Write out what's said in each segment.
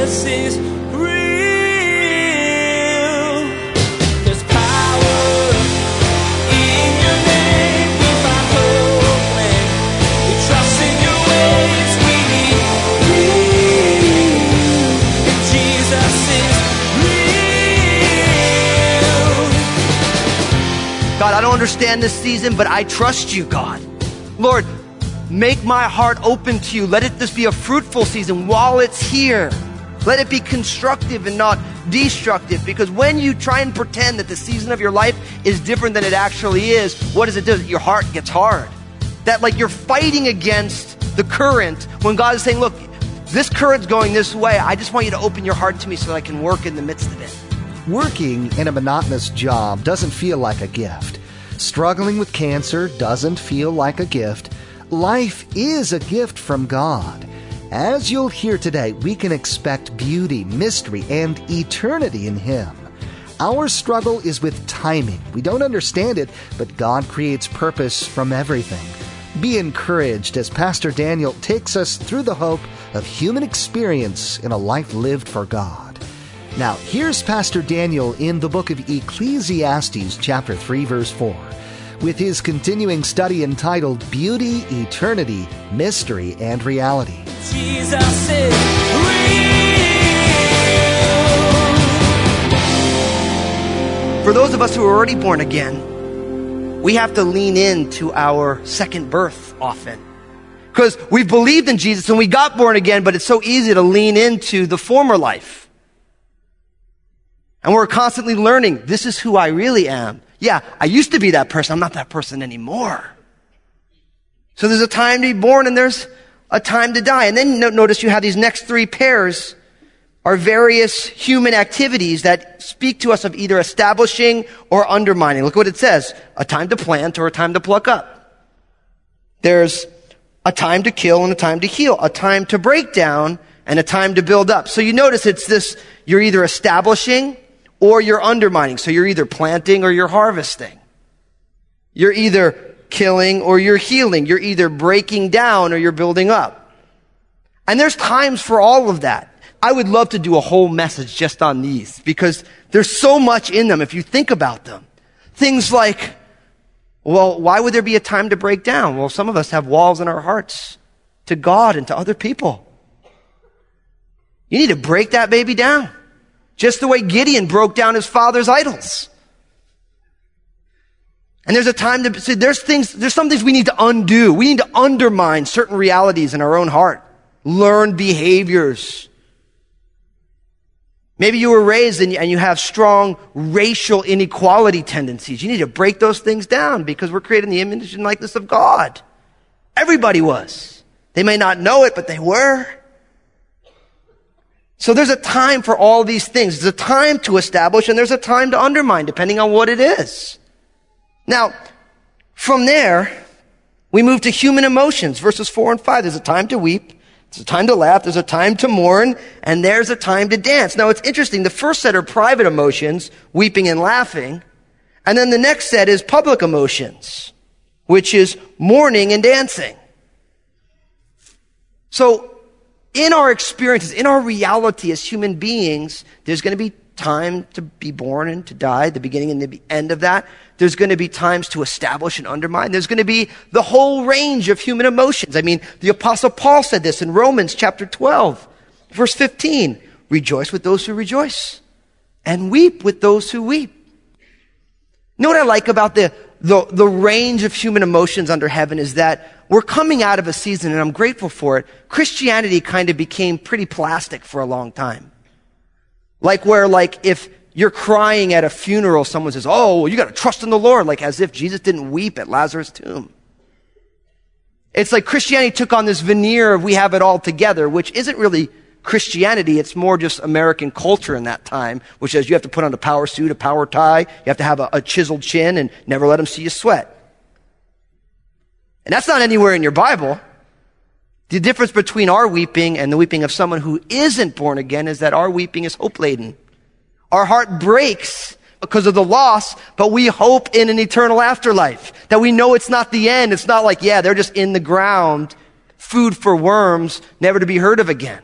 Jesus is real. There's power in your name. We find hope when we trust in your ways. We believe that Jesus is real. God, I don't understand this season, but I trust you, God. Lord, make my heart open to you. Let it this be a fruitful season while it's here. Let it be constructive and not destructive. Because when you try and pretend that the season of your life is different than it actually is, what does it do? Your heart gets hard. That like you're fighting against the current when God is saying, look, this current's going this way. I just want you to open your heart to me so that I can work in the midst of it. Working in a monotonous job doesn't feel like a gift. Struggling with cancer doesn't feel like a gift. Life is a gift from God. As you'll hear today, we can expect beauty, mystery, and eternity in Him. Our struggle is with timing. We don't understand it, but God creates purpose from everything. Be encouraged as Pastor Daniel takes us through the hope of human experience in a life lived for God. Now, here's Pastor Daniel in the book of Ecclesiastes, chapter 3, verse 4, with his continuing study entitled Beauty, Eternity, Mystery, and Reality. Jesus is. For those of us who are already born again, we have to lean into our second birth often. Because we've believed in Jesus and we got born again, but it's so easy to lean into the former life. And we're constantly learning, this is who I really am. Yeah, I used to be that person. I'm not that person anymore. So there's a time to be born and there's a time to die. And then no- notice you have these next three pairs are various human activities that speak to us of either establishing or undermining. Look what it says. A time to plant or a time to pluck up. There's a time to kill and a time to heal. A time to break down and a time to build up. So you notice it's this, you're either establishing or you're undermining. So you're either planting or you're harvesting. You're either killing or you're healing. You're either breaking down or you're building up. And there's times for all of that. I would love to do a whole message just on these because there's so much in them if you think about them. Things like, well, why would there be a time to break down? Well, some of us have walls in our hearts to God and to other people. You need to break that baby down. Just the way Gideon broke down his father's idols. And there's a time to, see, there's things, there's some things we need to undo. We need to undermine certain realities in our own heart. Learn behaviors. Maybe you were raised and you, and you have strong racial inequality tendencies. You need to break those things down because we're creating the image and likeness of God. Everybody was. They may not know it, but they were. So there's a time for all these things. There's a time to establish and there's a time to undermine, depending on what it is. Now, from there, we move to human emotions, verses four and five. There's a time to weep. There's a time to laugh. There's a time to mourn. And there's a time to dance. Now, it's interesting. The first set are private emotions, weeping and laughing. And then the next set is public emotions, which is mourning and dancing. So, in our experiences, in our reality as human beings, there's going to be time to be born and to die, the beginning and the end of that. There's going to be times to establish and undermine. There's going to be the whole range of human emotions. I mean, the apostle Paul said this in Romans chapter 12, verse 15. Rejoice with those who rejoice and weep with those who weep. You know what I like about the, the, the range of human emotions under heaven is that we're coming out of a season, and I'm grateful for it. Christianity kind of became pretty plastic for a long time. Like where, like, if you're crying at a funeral, someone says, Oh, you got to trust in the Lord, like as if Jesus didn't weep at Lazarus' tomb. It's like Christianity took on this veneer of we have it all together, which isn't really Christianity. It's more just American culture in that time, which says you have to put on a power suit, a power tie, you have to have a, a chiseled chin, and never let them see you sweat. And that's not anywhere in your Bible. The difference between our weeping and the weeping of someone who isn't born again is that our weeping is hope laden. Our heart breaks because of the loss, but we hope in an eternal afterlife. That we know it's not the end. It's not like, yeah, they're just in the ground, food for worms, never to be heard of again.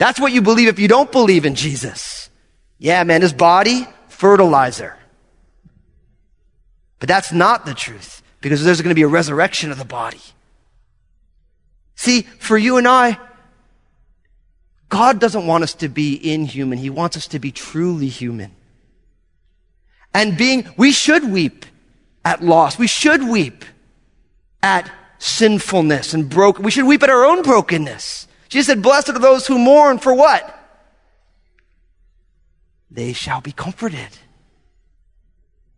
That's what you believe if you don't believe in Jesus. Yeah, man, his body, fertilizer. But that's not the truth because there's going to be a resurrection of the body. See, for you and I, God doesn't want us to be inhuman. He wants us to be truly human. And being, we should weep at loss. We should weep at sinfulness and broken. We should weep at our own brokenness. Jesus said, blessed are those who mourn for what? They shall be comforted.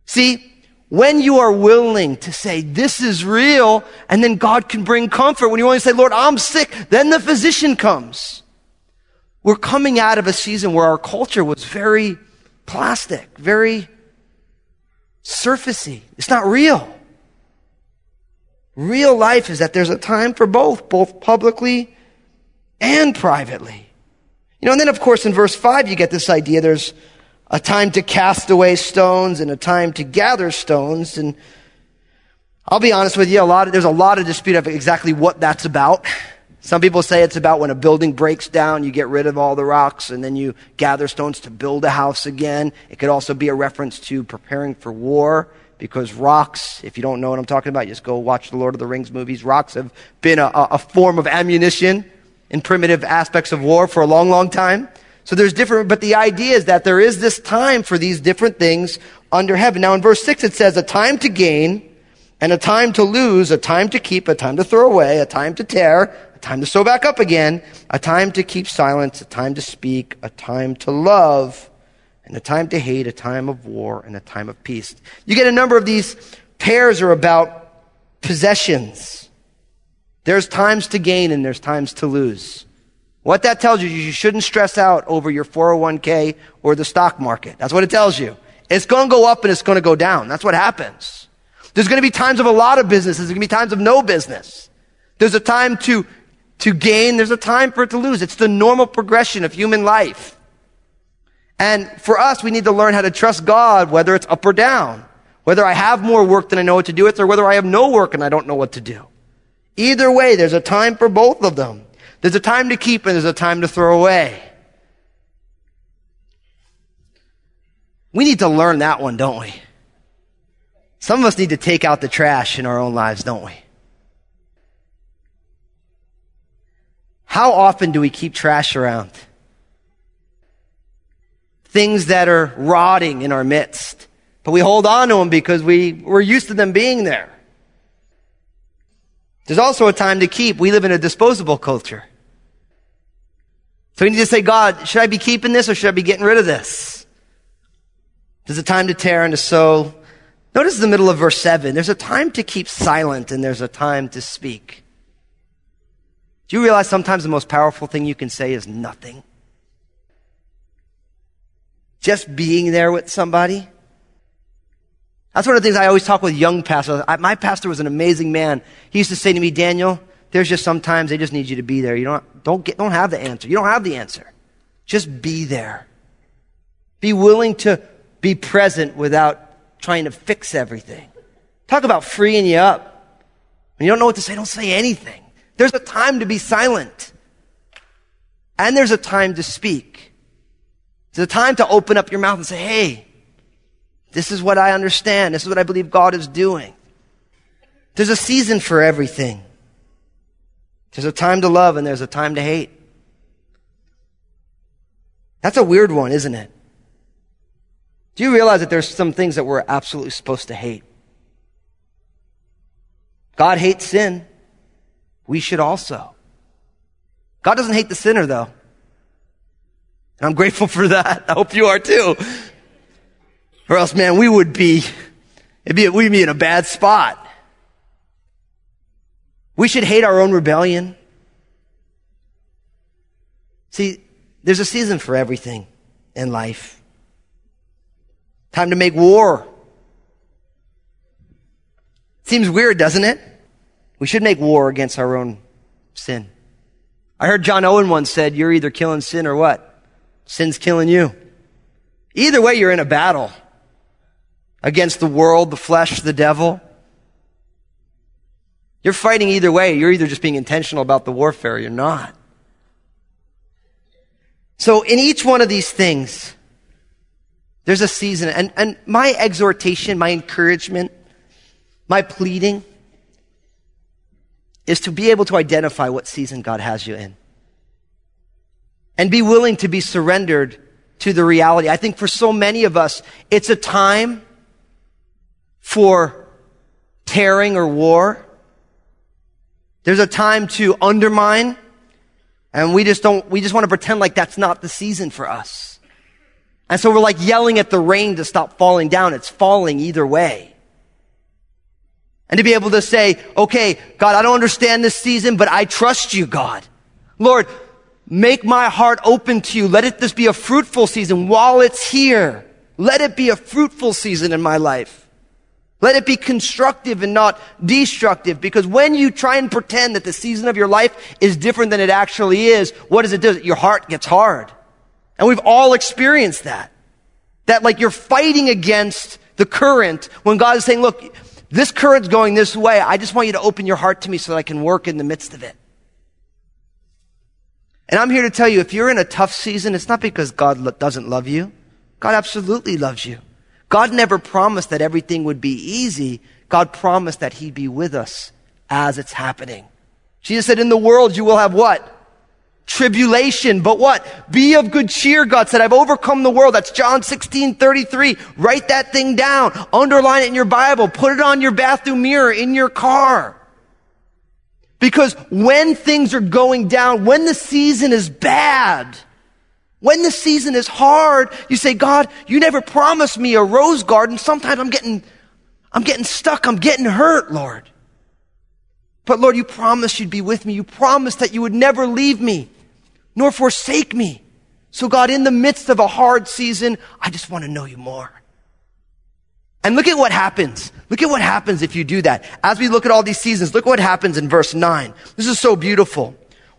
See, when you are willing to say, this is real, and then God can bring comfort, when you only say, Lord, I'm sick, then the physician comes. We're coming out of a season where our culture was very plastic, very surfacey. It's not real. Real life is that there's a time for both, both publicly and privately. You know, and then of course in verse 5 you get this idea there's a time to cast away stones and a time to gather stones and I'll be honest with you, a lot of, there's a lot of dispute of exactly what that's about. Some people say it's about when a building breaks down, you get rid of all the rocks and then you gather stones to build a house again. It could also be a reference to preparing for war because rocks, if you don't know what I'm talking about, just go watch the Lord of the Rings movies. Rocks have been a, a form of ammunition in primitive aspects of war for a long, long time. So there's different, but the idea is that there is this time for these different things under heaven. Now in verse 6 it says a time to gain and a time to lose, a time to keep, a time to throw away, a time to tear, a time to sew back up again, a time to keep silence, a time to speak, a time to love, and a time to hate, a time of war, and a time of peace. You get a number of these pairs are about possessions. There's times to gain and there's times to lose. What that tells you is you shouldn't stress out over your 401k or the stock market. That's what it tells you. It's going to go up and it's going to go down. That's what happens. There's going to be times of a lot of business. There's going to be times of no business. There's a time to, to gain. There's a time for it to lose. It's the normal progression of human life. And for us, we need to learn how to trust God, whether it's up or down. Whether I have more work than I know what to do with, or whether I have no work and I don't know what to do. Either way, there's a time for both of them. There's a time to keep and there's a time to throw away. We need to learn that one, don't we? Some of us need to take out the trash in our own lives, don't we? How often do we keep trash around? Things that are rotting in our midst. But we hold on to them because we, we're used to them being there. There's also a time to keep. We live in a disposable culture. So we need to say, God, should I be keeping this or should I be getting rid of this? There's a time to tear and to sew. Notice the middle of verse 7. There's a time to keep silent and there's a time to speak. Do you realize sometimes the most powerful thing you can say is nothing? Just being there with somebody. That's one of the things I always talk with young pastors. I, my pastor was an amazing man. He used to say to me, Daniel, there's just sometimes they just need you to be there. You don't, don't get, don't have the answer. You don't have the answer. Just be there. Be willing to be present without trying to fix everything. Talk about freeing you up. When you don't know what to say, don't say anything. There's a time to be silent. And there's a time to speak. There's a time to open up your mouth and say, hey, this is what I understand. This is what I believe God is doing. There's a season for everything. There's a time to love and there's a time to hate. That's a weird one, isn't it? Do you realize that there's some things that we're absolutely supposed to hate? God hates sin. We should also. God doesn't hate the sinner though. And I'm grateful for that. I hope you are too. Or else, man, we would be, be, we'd be in a bad spot. We should hate our own rebellion. See, there's a season for everything in life. Time to make war. Seems weird, doesn't it? We should make war against our own sin. I heard John Owen once said, you're either killing sin or what? Sin's killing you. Either way, you're in a battle against the world, the flesh, the devil. You're fighting either way. You're either just being intentional about the warfare or you're not. So in each one of these things, there's a season. And, and my exhortation, my encouragement, my pleading is to be able to identify what season God has you in. And be willing to be surrendered to the reality. I think for so many of us, it's a time for tearing or war. There's a time to undermine. And we just don't, we just want to pretend like that's not the season for us. And so we're like yelling at the rain to stop falling down. It's falling either way. And to be able to say, okay, God, I don't understand this season, but I trust you, God. Lord, make my heart open to you. Let it this be a fruitful season while it's here. Let it be a fruitful season in my life. Let it be constructive and not destructive because when you try and pretend that the season of your life is different than it actually is, what does it do? Your heart gets hard. And we've all experienced that. That like you're fighting against the current when God is saying, look, this current's going this way. I just want you to open your heart to me so that I can work in the midst of it. And I'm here to tell you, if you're in a tough season, it's not because God doesn't love you. God absolutely loves you. God never promised that everything would be easy. God promised that He'd be with us as it's happening. Jesus said, in the world you will have what? Tribulation, but what? Be of good cheer, God said. I've overcome the world. That's John 16, 33. Write that thing down. Underline it in your Bible. Put it on your bathroom mirror in your car. Because when things are going down, when the season is bad, when the season is hard, you say, God, you never promised me a rose garden. Sometimes I'm getting, I'm getting stuck. I'm getting hurt, Lord. But Lord, you promised you'd be with me. You promised that you would never leave me nor forsake me. So God, in the midst of a hard season, I just want to know you more. And look at what happens. Look at what happens if you do that. As we look at all these seasons, look what happens in verse 9. This is so beautiful.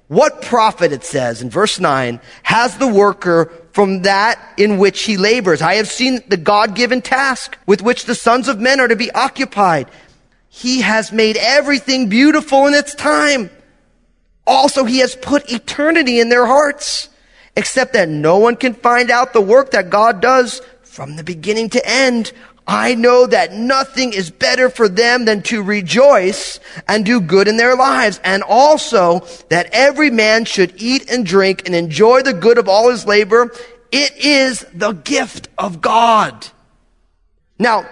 What profit, it says in verse 9, has the worker from that in which he labors? I have seen the God-given task with which the sons of men are to be occupied. He has made everything beautiful in its time. Also, he has put eternity in their hearts, except that no one can find out the work that God does from the beginning to end. I know that nothing is better for them than to rejoice and do good in their lives. And also that every man should eat and drink and enjoy the good of all his labor. It is the gift of God. Now,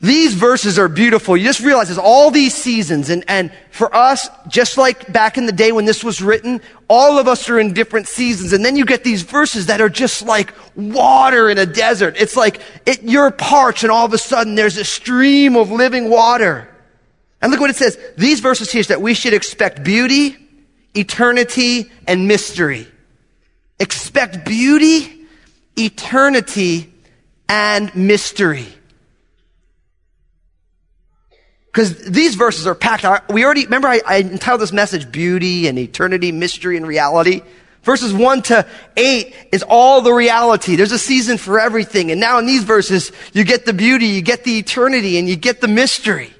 these verses are beautiful. You just realize there's all these seasons and, and for us, just like back in the day when this was written, all of us are in different seasons. And then you get these verses that are just like water in a desert. It's like it, you're parched and all of a sudden there's a stream of living water. And look what it says. These verses teach that we should expect beauty, eternity, and mystery. Expect beauty, eternity, and mystery. Because these verses are packed. We already, remember I, I entitled this message, Beauty and Eternity, Mystery and Reality. Verses 1 to 8 is all the reality. There's a season for everything. And now in these verses, you get the beauty, you get the eternity, and you get the mystery.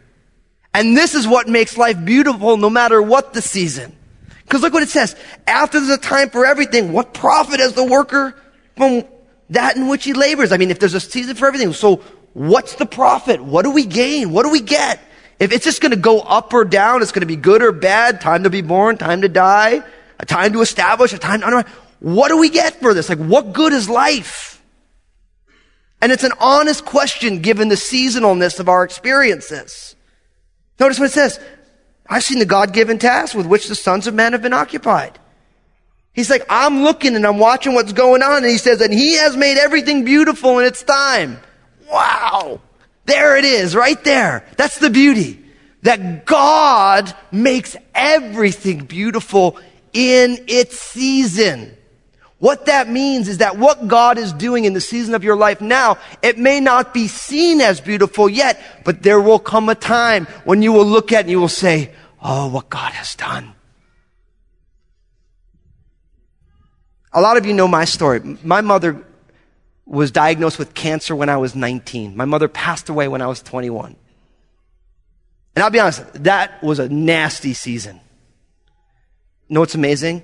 And this is what makes life beautiful no matter what the season. Because look what it says. After there's a time for everything, what profit has the worker from that in which he labors? I mean, if there's a season for everything, so what's the profit? What do we gain? What do we get? If it's just going to go up or down, it's going to be good or bad, time to be born, time to die, a time to establish, a time to, what do we get for this? Like, what good is life? And it's an honest question given the seasonalness of our experiences. Notice what it says. I've seen the God-given task with which the sons of men have been occupied. He's like, I'm looking and I'm watching what's going on. And he says, and he has made everything beautiful in its time. Wow. There it is, right there. That's the beauty. That God makes everything beautiful in its season. What that means is that what God is doing in the season of your life now, it may not be seen as beautiful yet, but there will come a time when you will look at and you will say, Oh, what God has done. A lot of you know my story. My mother was diagnosed with cancer when I was 19. My mother passed away when I was 21. And I'll be honest, that was a nasty season. You know what's amazing?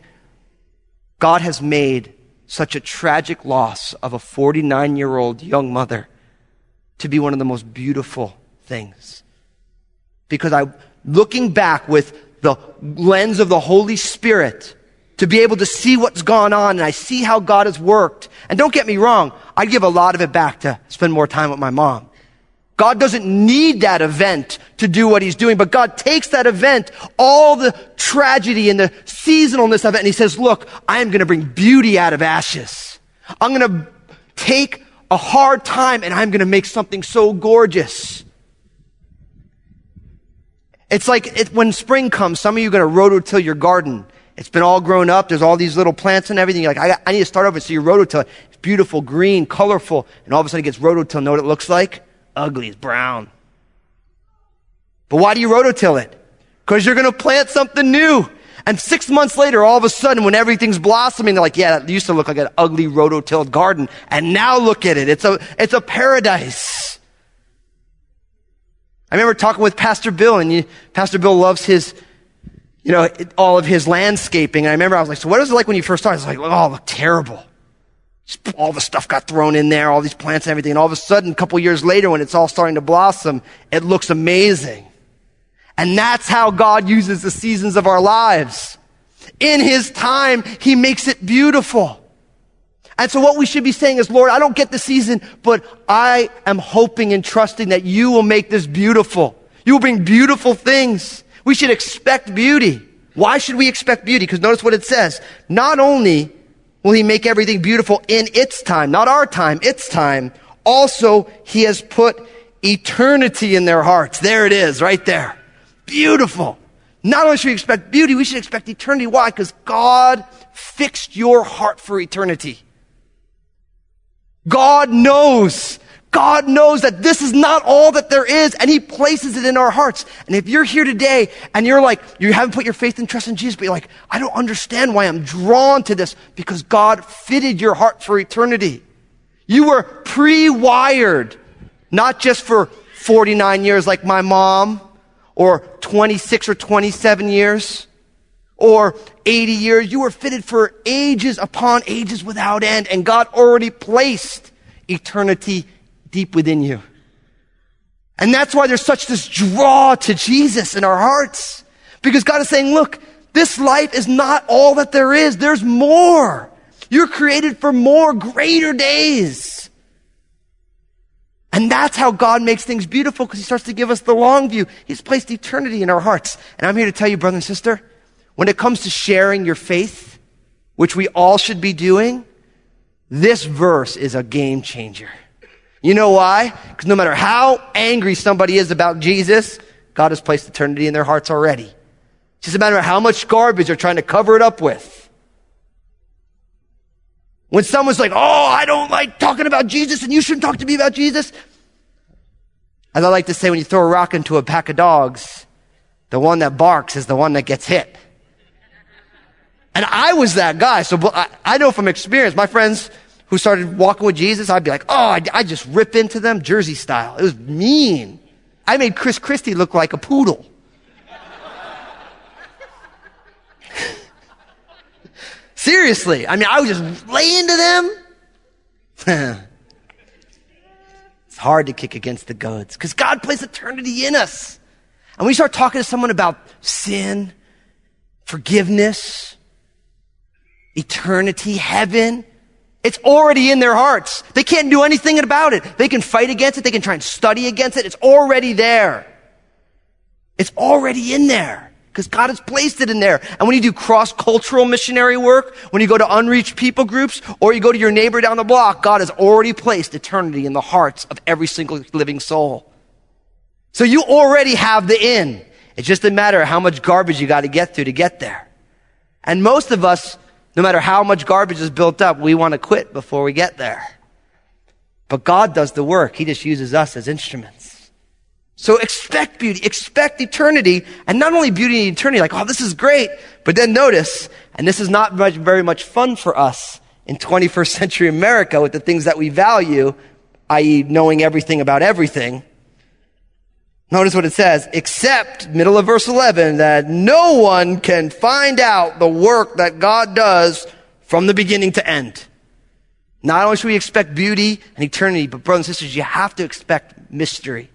God has made such a tragic loss of a 49 year old young mother to be one of the most beautiful things. Because I, looking back with the lens of the Holy Spirit, to be able to see what's gone on and I see how God has worked. And don't get me wrong, I give a lot of it back to spend more time with my mom. God doesn't need that event to do what he's doing, but God takes that event, all the tragedy and the seasonalness of it, and he says, look, I am going to bring beauty out of ashes. I'm going to take a hard time and I'm going to make something so gorgeous. It's like it, when spring comes, some of you are going to rototill your garden. It's been all grown up. There's all these little plants and everything. You're like, I, I need to start over. So you rototill it. It's beautiful, green, colorful. And all of a sudden it gets rototill. Know what it looks like? ugly, it's brown. But why do you rototill it? Because you're going to plant something new. And six months later, all of a sudden, when everything's blossoming, they're like, yeah, that used to look like an ugly rototilled garden. And now look at it. It's a, it's a paradise. I remember talking with Pastor Bill and you, Pastor Bill loves his, you know, all of his landscaping. And I remember I was like, so what was it like when you first started? I was like, oh, it looked terrible all the stuff got thrown in there, all these plants and everything. And all of a sudden, a couple years later, when it's all starting to blossom, it looks amazing. And that's how God uses the seasons of our lives. In His time, He makes it beautiful. And so what we should be saying is, Lord, I don't get the season, but I am hoping and trusting that you will make this beautiful. You will bring beautiful things. We should expect beauty. Why should we expect beauty? Because notice what it says. Not only will he make everything beautiful in its time, not our time, its time. Also, he has put eternity in their hearts. There it is, right there. Beautiful. Not only should we expect beauty, we should expect eternity. Why? Because God fixed your heart for eternity. God knows God knows that this is not all that there is and he places it in our hearts. And if you're here today and you're like, you haven't put your faith and trust in Jesus, but you're like, I don't understand why I'm drawn to this because God fitted your heart for eternity. You were pre-wired, not just for 49 years like my mom or 26 or 27 years or 80 years. You were fitted for ages upon ages without end and God already placed eternity deep within you. And that's why there's such this draw to Jesus in our hearts. Because God is saying, look, this life is not all that there is. There's more. You're created for more greater days. And that's how God makes things beautiful because he starts to give us the long view. He's placed eternity in our hearts. And I'm here to tell you, brother and sister, when it comes to sharing your faith, which we all should be doing, this verse is a game changer. You know why? Because no matter how angry somebody is about Jesus, God has placed eternity in their hearts already. It's just a matter of how much garbage they're trying to cover it up with. When someone's like, oh, I don't like talking about Jesus and you shouldn't talk to me about Jesus. As I like to say, when you throw a rock into a pack of dogs, the one that barks is the one that gets hit. And I was that guy. So I know from experience, my friends, who started walking with Jesus, I'd be like, oh, I, I just rip into them Jersey style. It was mean. I made Chris Christie look like a poodle. Seriously. I mean, I would just lay into them. it's hard to kick against the goads because God placed eternity in us. And we start talking to someone about sin, forgiveness, eternity, heaven, it's already in their hearts. They can't do anything about it. They can fight against it. They can try and study against it. It's already there. It's already in there because God has placed it in there. And when you do cross-cultural missionary work, when you go to unreached people groups, or you go to your neighbor down the block, God has already placed eternity in the hearts of every single living soul. So you already have the in. It's just a matter of how much garbage you got to get through to get there. And most of us no matter how much garbage is built up, we want to quit before we get there. But God does the work. He just uses us as instruments. So expect beauty, expect eternity, and not only beauty and eternity, like, oh, this is great, but then notice, and this is not much, very much fun for us in 21st century America with the things that we value, i.e. knowing everything about everything. Notice what it says, except, middle of verse 11, that no one can find out the work that God does from the beginning to end. Not only should we expect beauty and eternity, but brothers and sisters, you have to expect mystery.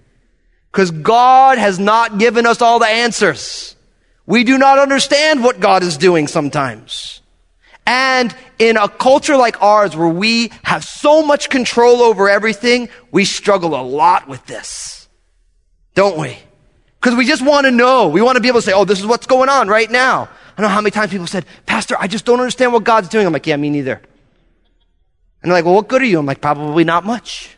Because God has not given us all the answers. We do not understand what God is doing sometimes. And in a culture like ours where we have so much control over everything, we struggle a lot with this. Don't we? Because we just want to know. We want to be able to say, oh, this is what's going on right now. I don't know how many times people said, Pastor, I just don't understand what God's doing. I'm like, yeah, me neither. And they're like, well, what good are you? I'm like, probably not much.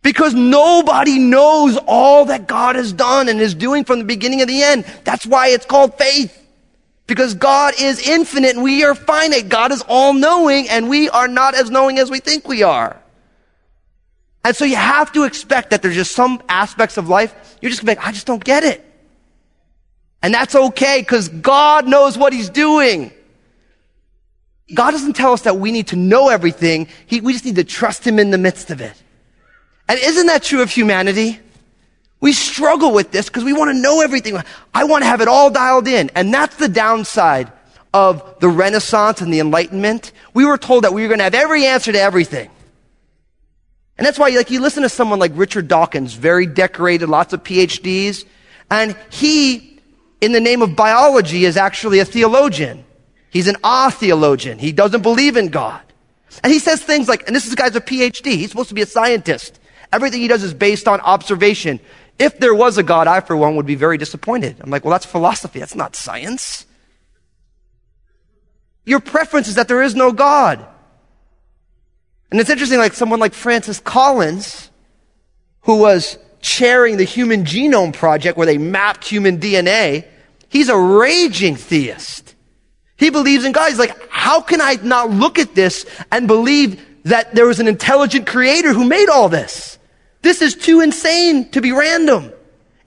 Because nobody knows all that God has done and is doing from the beginning to the end. That's why it's called faith. Because God is infinite and we are finite. God is all knowing and we are not as knowing as we think we are. And so you have to expect that there's just some aspects of life you're just gonna be like, I just don't get it. And that's okay because God knows what He's doing. God doesn't tell us that we need to know everything. He, we just need to trust Him in the midst of it. And isn't that true of humanity? We struggle with this because we want to know everything. I want to have it all dialed in. And that's the downside of the Renaissance and the Enlightenment. We were told that we were going to have every answer to everything. And that's why, like, you listen to someone like Richard Dawkins, very decorated, lots of PhDs, and he, in the name of biology, is actually a theologian. He's an ah theologian. He doesn't believe in God. And he says things like, and this is guy's a PhD. He's supposed to be a scientist. Everything he does is based on observation. If there was a God, I, for one, would be very disappointed. I'm like, well, that's philosophy. That's not science. Your preference is that there is no God. And it's interesting, like someone like Francis Collins, who was chairing the Human Genome Project where they mapped human DNA, he's a raging theist. He believes in God. He's like, how can I not look at this and believe that there was an intelligent creator who made all this? This is too insane to be random.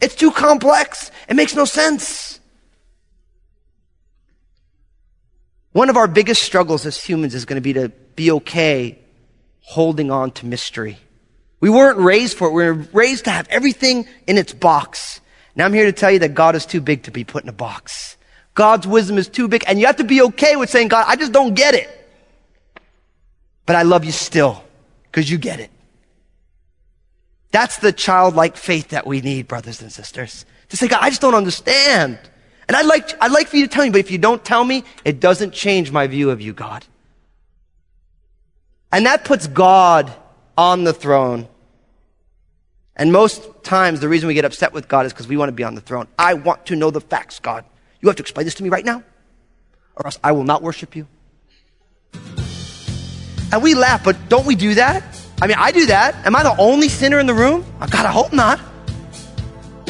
It's too complex. It makes no sense. One of our biggest struggles as humans is going to be to be okay holding on to mystery. We weren't raised for it. We were raised to have everything in its box. Now I'm here to tell you that God is too big to be put in a box. God's wisdom is too big and you have to be okay with saying, God, I just don't get it. But I love you still because you get it. That's the childlike faith that we need, brothers and sisters. To say, God, I just don't understand. And I'd like, I'd like for you to tell me, but if you don't tell me, it doesn't change my view of you, God. And that puts God on the throne. And most times, the reason we get upset with God is because we want to be on the throne. I want to know the facts, God. You have to explain this to me right now, or else I will not worship you. And we laugh, but don't we do that? I mean, I do that. Am I the only sinner in the room? Oh, God, I hope not.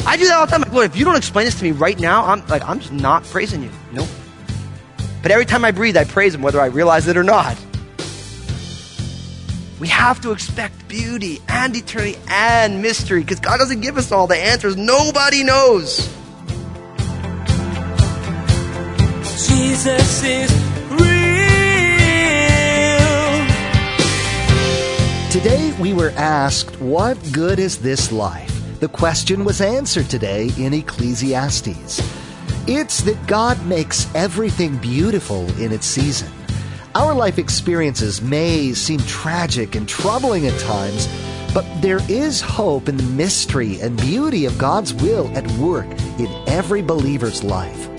I do that all the time. Like, Lord, if you don't explain this to me right now, I'm like, I'm just not praising you. Nope. But every time I breathe, I praise Him, whether I realize it or not. We have to expect beauty and eternity and mystery because God doesn't give us all the answers. Nobody knows. Jesus is real. Today we were asked, What good is this life? The question was answered today in Ecclesiastes. It's that God makes everything beautiful in its season. Our life experiences may seem tragic and troubling at times, but there is hope in the mystery and beauty of God's will at work in every believer's life.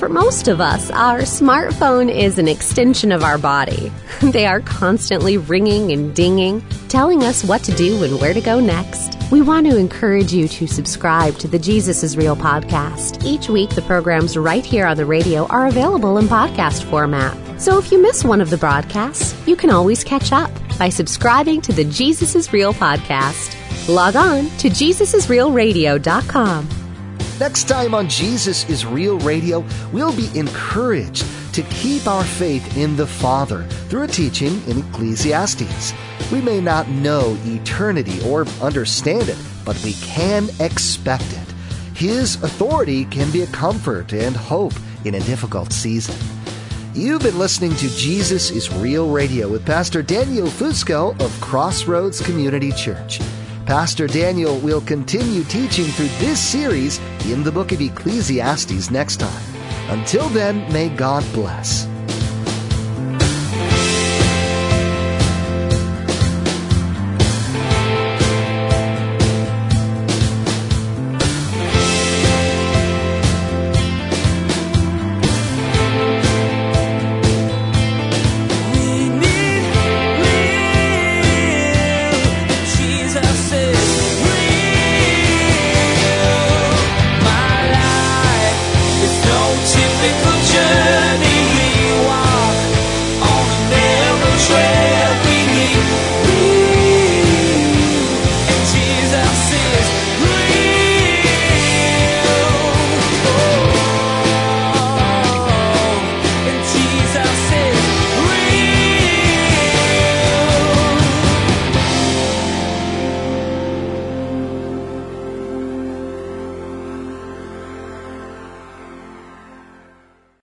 For most of us, our smartphone is an extension of our body. They are constantly ringing and dinging, telling us what to do and where to go next. We want to encourage you to subscribe to the Jesus is Real podcast. Each week, the programs right here on the radio are available in podcast format. So if you miss one of the broadcasts, you can always catch up by subscribing to the Jesus is Real podcast. Log on to JesusIsRealRadio.com. Next time on Jesus is Real Radio, we'll be encouraged to keep our faith in the Father through a teaching in Ecclesiastes. We may not know eternity or understand it, but we can expect it. His authority can be a comfort and hope in a difficult season. You've been listening to Jesus is Real Radio with Pastor Daniel Fusco of Crossroads Community Church. Pastor Daniel will continue teaching through this series in the book of Ecclesiastes next time. Until then, may God bless.